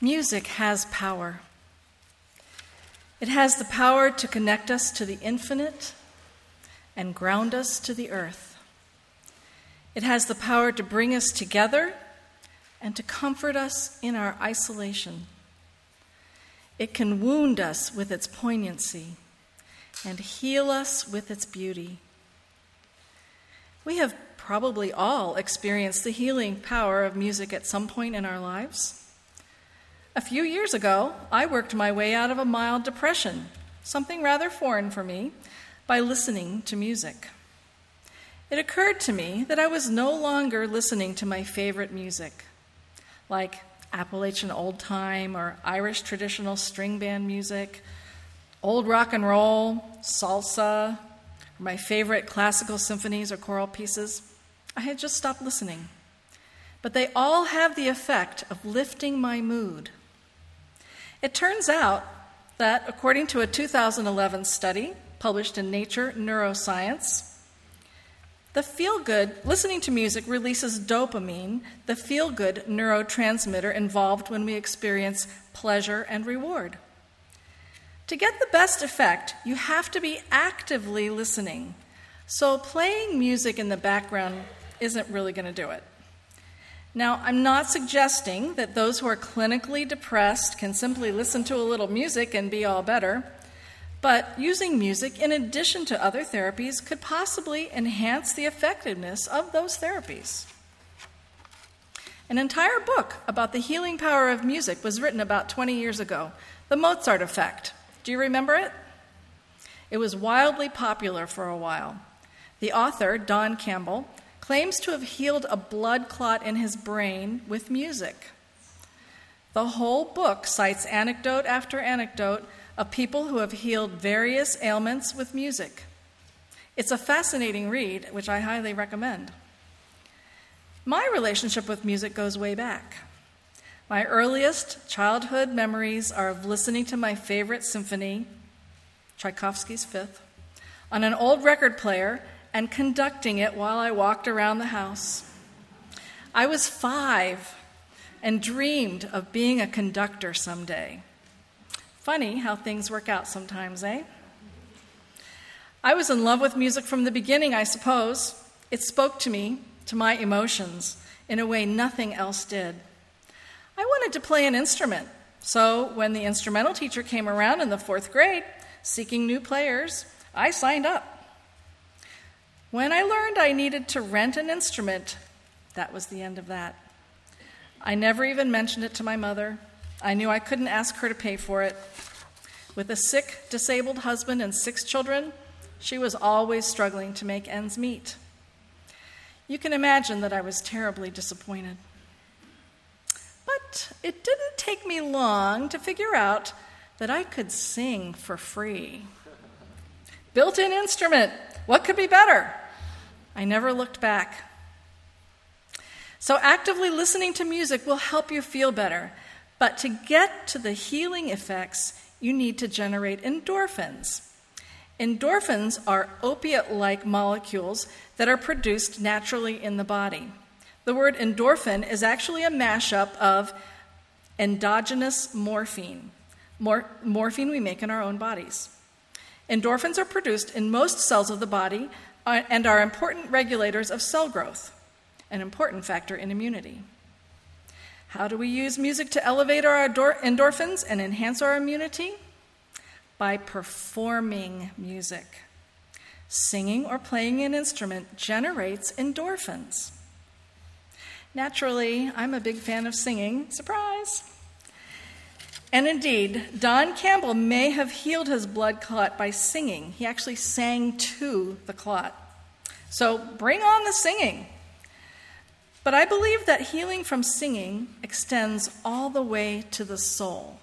Music has power. It has the power to connect us to the infinite and ground us to the earth. It has the power to bring us together and to comfort us in our isolation. It can wound us with its poignancy and heal us with its beauty. We have probably all experienced the healing power of music at some point in our lives. A few years ago, I worked my way out of a mild depression, something rather foreign for me, by listening to music. It occurred to me that I was no longer listening to my favorite music, like Appalachian old time or Irish traditional string band music, old rock and roll, salsa, or my favorite classical symphonies or choral pieces. I had just stopped listening. But they all have the effect of lifting my mood it turns out that, according to a 2011 study published in Nature Neuroscience, the feel good, listening to music releases dopamine, the feel good neurotransmitter involved when we experience pleasure and reward. To get the best effect, you have to be actively listening. So, playing music in the background isn't really going to do it. Now, I'm not suggesting that those who are clinically depressed can simply listen to a little music and be all better, but using music in addition to other therapies could possibly enhance the effectiveness of those therapies. An entire book about the healing power of music was written about 20 years ago The Mozart Effect. Do you remember it? It was wildly popular for a while. The author, Don Campbell, claims to have healed a blood clot in his brain with music. The whole book cites anecdote after anecdote of people who have healed various ailments with music. It's a fascinating read, which I highly recommend. My relationship with music goes way back. My earliest childhood memories are of listening to my favorite symphony, Tchaikovsky's Fifth, on an old record player and conducting it while I walked around the house. I was five and dreamed of being a conductor someday. Funny how things work out sometimes, eh? I was in love with music from the beginning, I suppose. It spoke to me, to my emotions, in a way nothing else did. I wanted to play an instrument, so when the instrumental teacher came around in the fourth grade seeking new players, I signed up. When I learned I needed to rent an instrument, that was the end of that. I never even mentioned it to my mother. I knew I couldn't ask her to pay for it. With a sick, disabled husband and six children, she was always struggling to make ends meet. You can imagine that I was terribly disappointed. But it didn't take me long to figure out that I could sing for free. Built in instrument, what could be better? I never looked back. So, actively listening to music will help you feel better. But to get to the healing effects, you need to generate endorphins. Endorphins are opiate like molecules that are produced naturally in the body. The word endorphin is actually a mashup of endogenous morphine, Mor- morphine we make in our own bodies. Endorphins are produced in most cells of the body Uh, and are important regulators of cell growth, an important factor in immunity. How do we use music to elevate our endorphins and enhance our immunity? By performing music. Singing or playing an instrument generates endorphins. Naturally, I'm a big fan of singing. Surprise! And indeed, Don Campbell may have healed his blood clot by singing. He actually sang to the clot. So bring on the singing. But I believe that healing from singing extends all the way to the soul.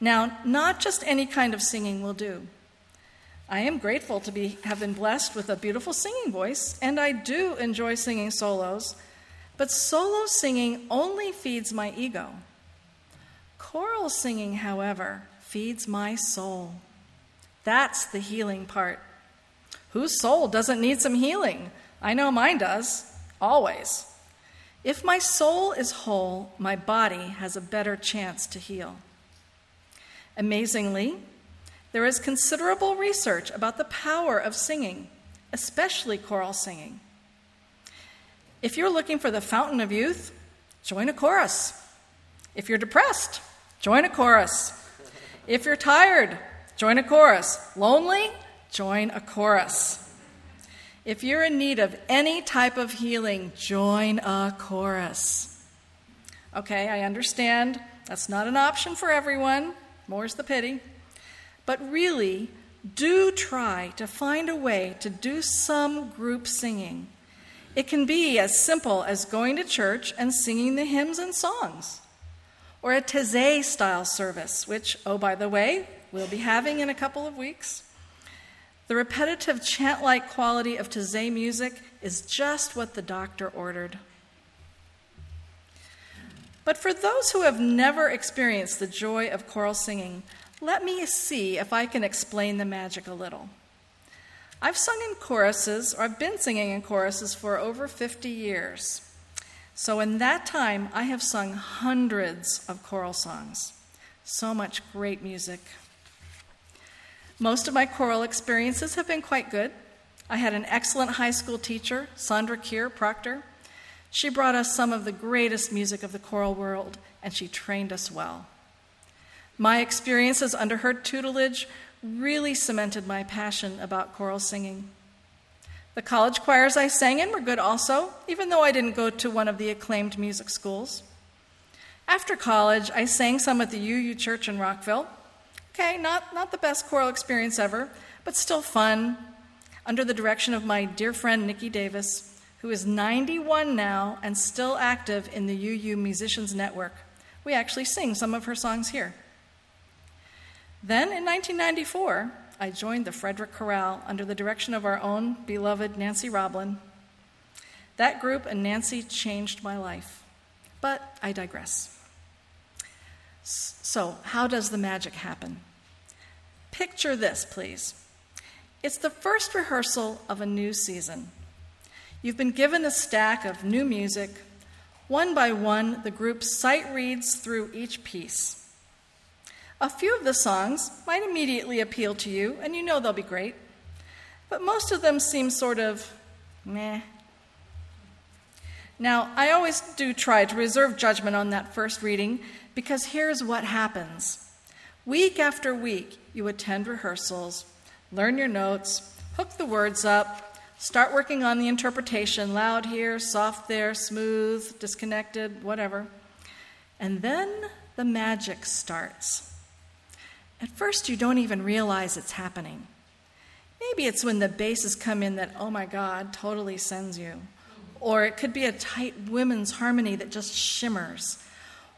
Now, not just any kind of singing will do. I am grateful to be, have been blessed with a beautiful singing voice, and I do enjoy singing solos, but solo singing only feeds my ego. Choral singing, however, feeds my soul. That's the healing part. Whose soul doesn't need some healing? I know mine does, always. If my soul is whole, my body has a better chance to heal. Amazingly, there is considerable research about the power of singing, especially choral singing. If you're looking for the fountain of youth, join a chorus. If you're depressed, join a chorus. If you're tired, join a chorus. Lonely, join a chorus. If you're in need of any type of healing, join a chorus. Okay, I understand that's not an option for everyone. More's the pity. But really, do try to find a way to do some group singing. It can be as simple as going to church and singing the hymns and songs, or a Taizé style service, which, oh, by the way, we'll be having in a couple of weeks. The repetitive chant like quality of Taizé music is just what the doctor ordered. But for those who have never experienced the joy of choral singing, let me see if I can explain the magic a little. I've sung in choruses, or I've been singing in choruses for over 50 years. So, in that time, I have sung hundreds of choral songs. So much great music. Most of my choral experiences have been quite good. I had an excellent high school teacher, Sandra Keir Proctor. She brought us some of the greatest music of the choral world, and she trained us well. My experiences under her tutelage really cemented my passion about choral singing. The college choirs I sang in were good also, even though I didn't go to one of the acclaimed music schools. After college, I sang some at the UU Church in Rockville, Okay, not, not the best choral experience ever, but still fun, under the direction of my dear friend Nikki Davis, who is 91 now and still active in the UU Musicians Network. We actually sing some of her songs here. Then in 1994, I joined the Frederick Chorale under the direction of our own beloved Nancy Roblin. That group and Nancy changed my life. But I digress. So, how does the magic happen? Picture this, please. It's the first rehearsal of a new season. You've been given a stack of new music. One by one, the group sight reads through each piece. A few of the songs might immediately appeal to you, and you know they'll be great, but most of them seem sort of meh. Now, I always do try to reserve judgment on that first reading because here's what happens. Week after week, you attend rehearsals, learn your notes, hook the words up, start working on the interpretation loud here, soft there, smooth, disconnected, whatever. And then the magic starts. At first, you don't even realize it's happening. Maybe it's when the basses come in that, oh my God, totally sends you. Or it could be a tight women's harmony that just shimmers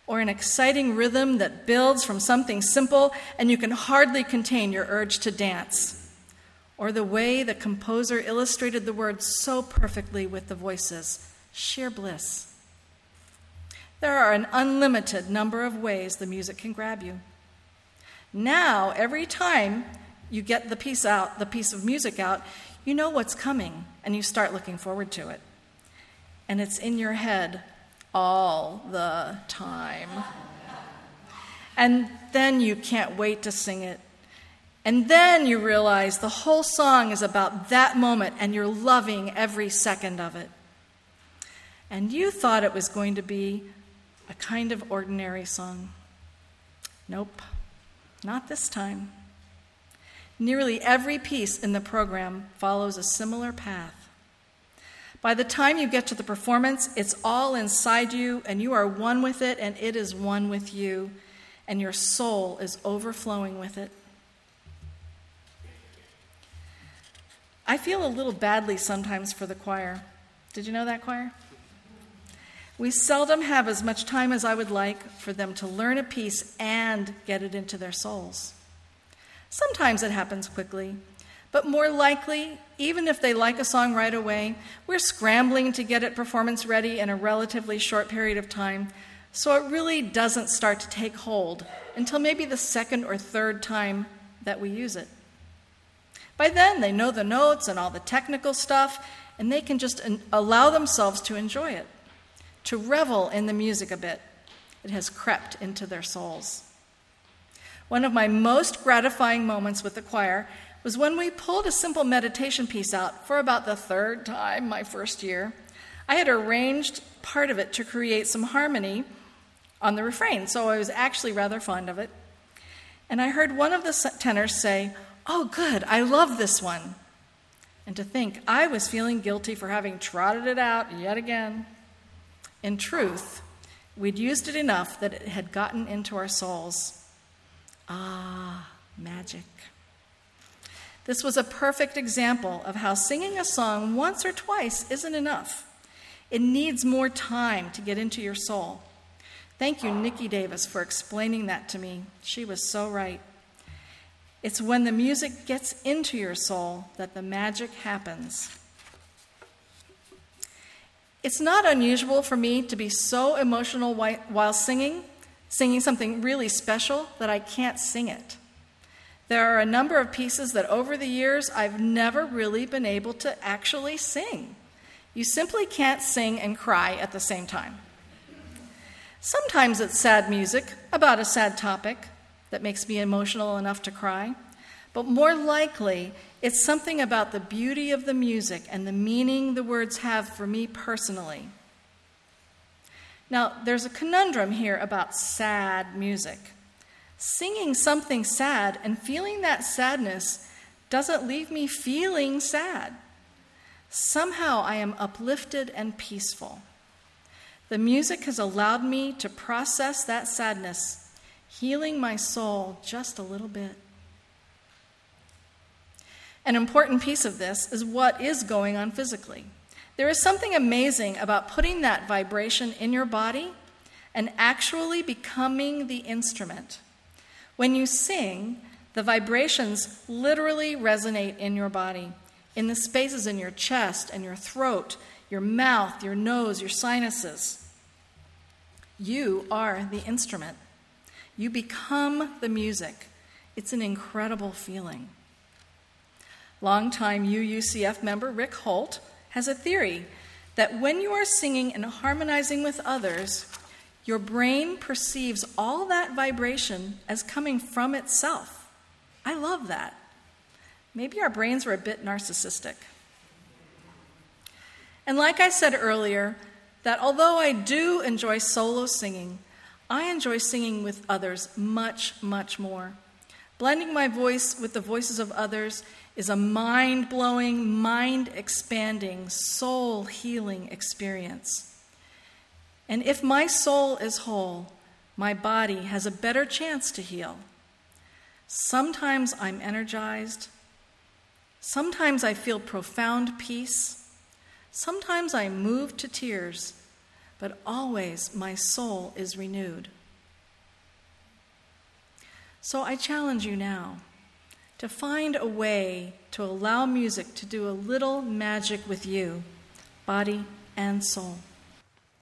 or an exciting rhythm that builds from something simple and you can hardly contain your urge to dance, or the way the composer illustrated the words so perfectly with the voices sheer bliss. There are an unlimited number of ways the music can grab you. Now, every time you get the piece out, the piece of music out, you know what's coming and you start looking forward to it. And it's in your head all the time. And then you can't wait to sing it. And then you realize the whole song is about that moment and you're loving every second of it. And you thought it was going to be a kind of ordinary song. Nope, not this time. Nearly every piece in the program follows a similar path. By the time you get to the performance, it's all inside you, and you are one with it, and it is one with you, and your soul is overflowing with it. I feel a little badly sometimes for the choir. Did you know that, choir? We seldom have as much time as I would like for them to learn a piece and get it into their souls. Sometimes it happens quickly, but more likely, even if they like a song right away, we're scrambling to get it performance ready in a relatively short period of time, so it really doesn't start to take hold until maybe the second or third time that we use it. By then, they know the notes and all the technical stuff, and they can just allow themselves to enjoy it. to revel in the music a bit. It has crept into their souls. One of my most gratifying moments with the choir was when we pulled a simple meditation piece out for about the third time my first year. I had arranged part of it to create some harmony on the refrain, so I was actually rather fond of it. And I heard one of the tenors say, Oh, good, I love this one. And to think I was feeling guilty for having trotted it out yet again. In truth, we'd used it enough that it had gotten into our souls. Ah, magic. This was a perfect example of how singing a song once or twice isn't enough. It needs more time to get into your soul. Thank you, Nikki Davis, for explaining that to me. She was so right. It's when the music gets into your soul that the magic happens. It's not unusual for me to be so emotional while singing, singing something really special, that I can't sing it. There are a number of pieces that over the years I've never really been able to actually sing. You simply can't sing and cry at the same time. Sometimes it's sad music about a sad topic that makes me emotional enough to cry, but more likely, it's something about the beauty of the music and the meaning the words have for me personally. Now, there's a conundrum here about sad music. Singing something sad and feeling that sadness doesn't leave me feeling sad. Somehow I am uplifted and peaceful. The music has allowed me to process that sadness, healing my soul just a little bit. An important piece of this is what is going on physically. There is something amazing about putting that vibration in your body and actually becoming the instrument. When you sing, the vibrations literally resonate in your body, in the spaces in your chest and your throat your mouth, your nose, your sinuses. You are the instrument. You become the music. It's an incredible feeling. Longtime UUCF member Rick Holt has a theory that when you are singing and harmonizing with others, your brain perceives all that vibration as coming from itself. I love that. Maybe our brains are a bit narcissistic. And like I said earlier, that although I do enjoy solo singing, I enjoy singing with others much, much more. Blending my voice with the voices of others is a mind blowing, mind expanding, soul healing experience. And if my soul is whole, my body has a better chance to heal. Sometimes I'm energized. Sometimes I feel profound peace. Sometimes I move to tears, but always my soul is renewed. So I challenge you now to find a way to allow music to do a little magic with you, body and soul.